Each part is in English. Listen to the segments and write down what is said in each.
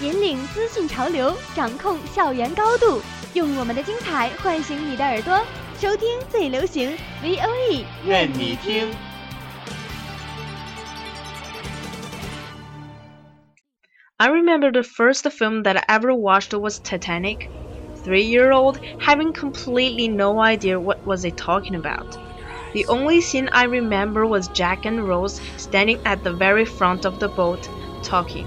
引领资讯潮流，掌控校园高度，用我们的精彩唤醒你的耳朵，收听最流行 V O E，愿你听。 I remember the first film that I ever watched was Titanic. Three year old, having completely no idea what was it talking about. The only scene I remember was Jack and Rose standing at the very front of the boat, talking.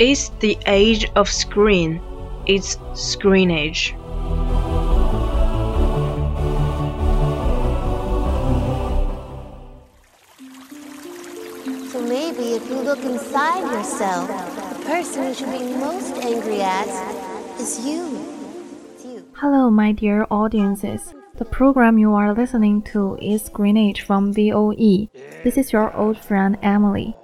It's the age of screen. It's screen age. So maybe if you look inside yourself, the person you should be most angry at is you. You. Hello, my dear audiences. The program you are listening to is Screen Age from VOE. This is your old friend Emily.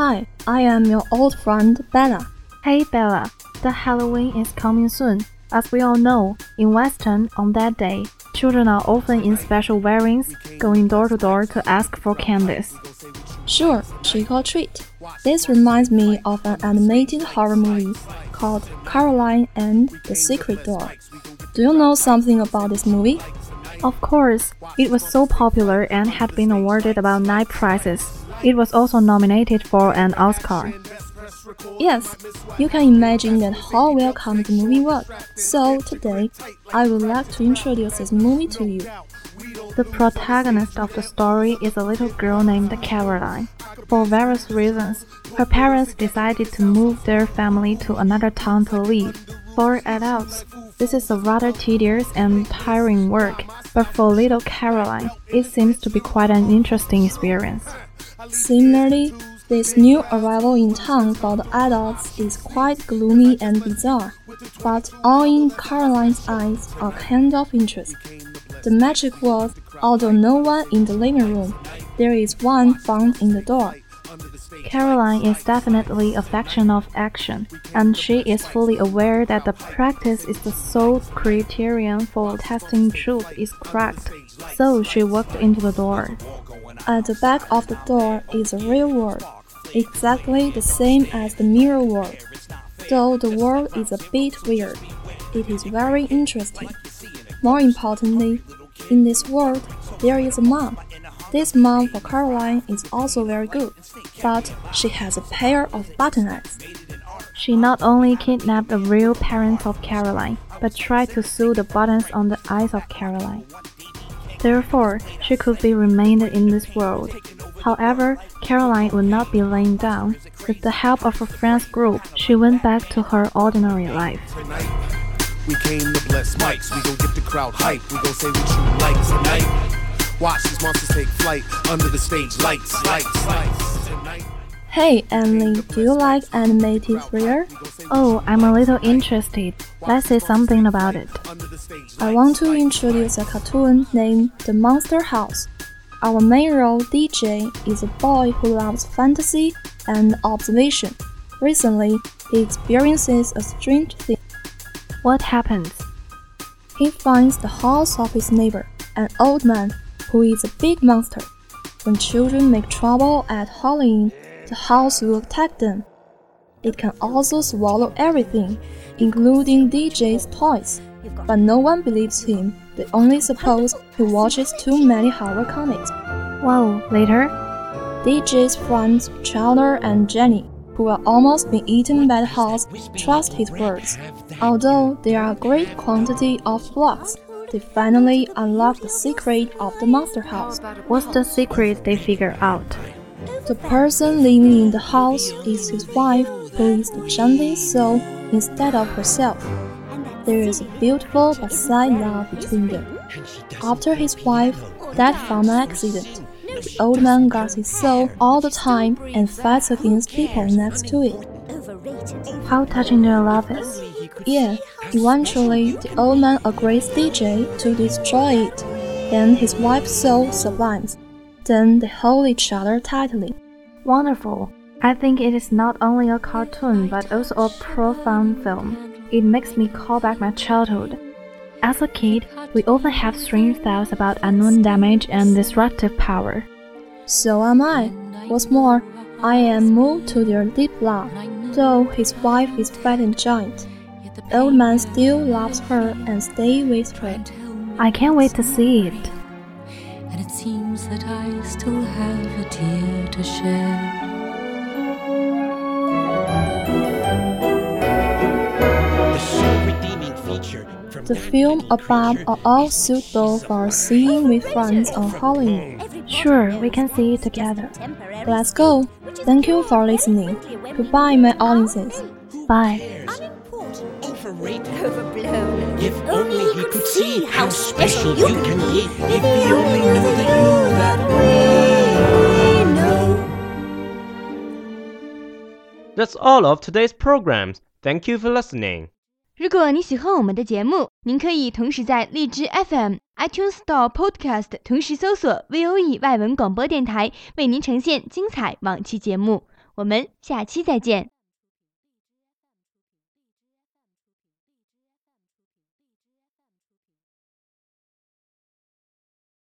Hi, I am your old friend Bella. Hey Bella, the Halloween is coming soon. As we all know, in Western, on that day, children are often in special wearings, going door to door to ask for candies. Sure, trick or treat. This reminds me of an animated horror movie called Caroline and the Secret Door. Do you know something about this movie? Of course, it was so popular and had been awarded about nine prizes. It was also nominated for an Oscar. Yes, you can imagine that how welcome the movie was. So today, I would like to introduce this movie to you. The protagonist of the story is a little girl named Caroline. For various reasons, her parents decided to move their family to another town to live. For adults, this is a rather tedious and tiring work, but for little Caroline, it seems to be quite an interesting experience. Similarly, this new arrival in town for the adults is quite gloomy and bizarre, but all in Caroline's eyes are kind of interesting. The magic was, although no one in the living room, there is one found in the door. Caroline is definitely a faction of action, and she is fully aware that the practice is the sole criterion for testing truth is correct. So she walked into the door. At the back of the door is a real world, exactly the same as the mirror world. Though the world is a bit weird, it is very interesting. More importantly, in this world, there is a mom. This mom for Caroline is also very good, but she has a pair of button eyes. She not only kidnapped the real parents of Caroline, but tried to sew the buttons on the eyes of Caroline. Therefore, she could be remained in this world. However, Caroline would not be laying down. With the help of her friends group, she went back to her ordinary life. We came to bless mics. We gon' get the crowd hype. We gon' say what you like tonight. Watch these monsters take flight under the stage lights, lights, lights. Hey Emily, do you like animated thriller? Oh, I'm a little interested. Let's say something about it. I want to introduce a cartoon named The Monster House. Our main role, DJ, is a boy who loves fantasy and observation. Recently, he experiences a strange thing. What happens? he finds the house of his neighbor, an old man who is a big monster. When children make trouble at Halloween, the house will attack them. It can also swallow everything, including DJ's toys. But no one believes him. They only suppose he watches too many horror comics. Wow, later? DJ's friends, Chandler and Jenny, who are almost been eaten by the house, trust his words. Although there are a great quantity of blocks, they finally unlock the secret of the monster house. What's the secret they figure out? The person living in the house is his wife, who is the jumping soul instead of herself. There is a beautiful but sad love between them. After his wife died from an accident, the old man guards his soul all the time and fights against people next to it. How touching their love is. Yeah, eventually the old man agrees DJ to destroy it. Then his wife's soul sublimes. Then they hold each other tightly. Wonderful. I think it is not only a cartoon but also a profound film. It makes me call back my childhood. As a kid, we often have strange thoughts about unknown damage and destructive power. So am I. What's more, I am moved to their deep love. Though his wife is fat and giant, the old man still loves her and stays with her. I can't wait to see it. Seems that I still have a tear to shed. The film above are all suitable for seeing with friends on Halloween. Sure, we can see it together. Let's go. Thank you for listening. Goodbye, my audiences. Bye If only he could see how special you can be. If he only knew the you that we know. That's all of today's programs. Thank you for listening. 如果你喜欢我们的节目，您可以同时在荔枝 FM、iTunes Store、Podcast 同时搜索 VOE 外文广播电台，为您呈现精彩往期节目。我们下期再见。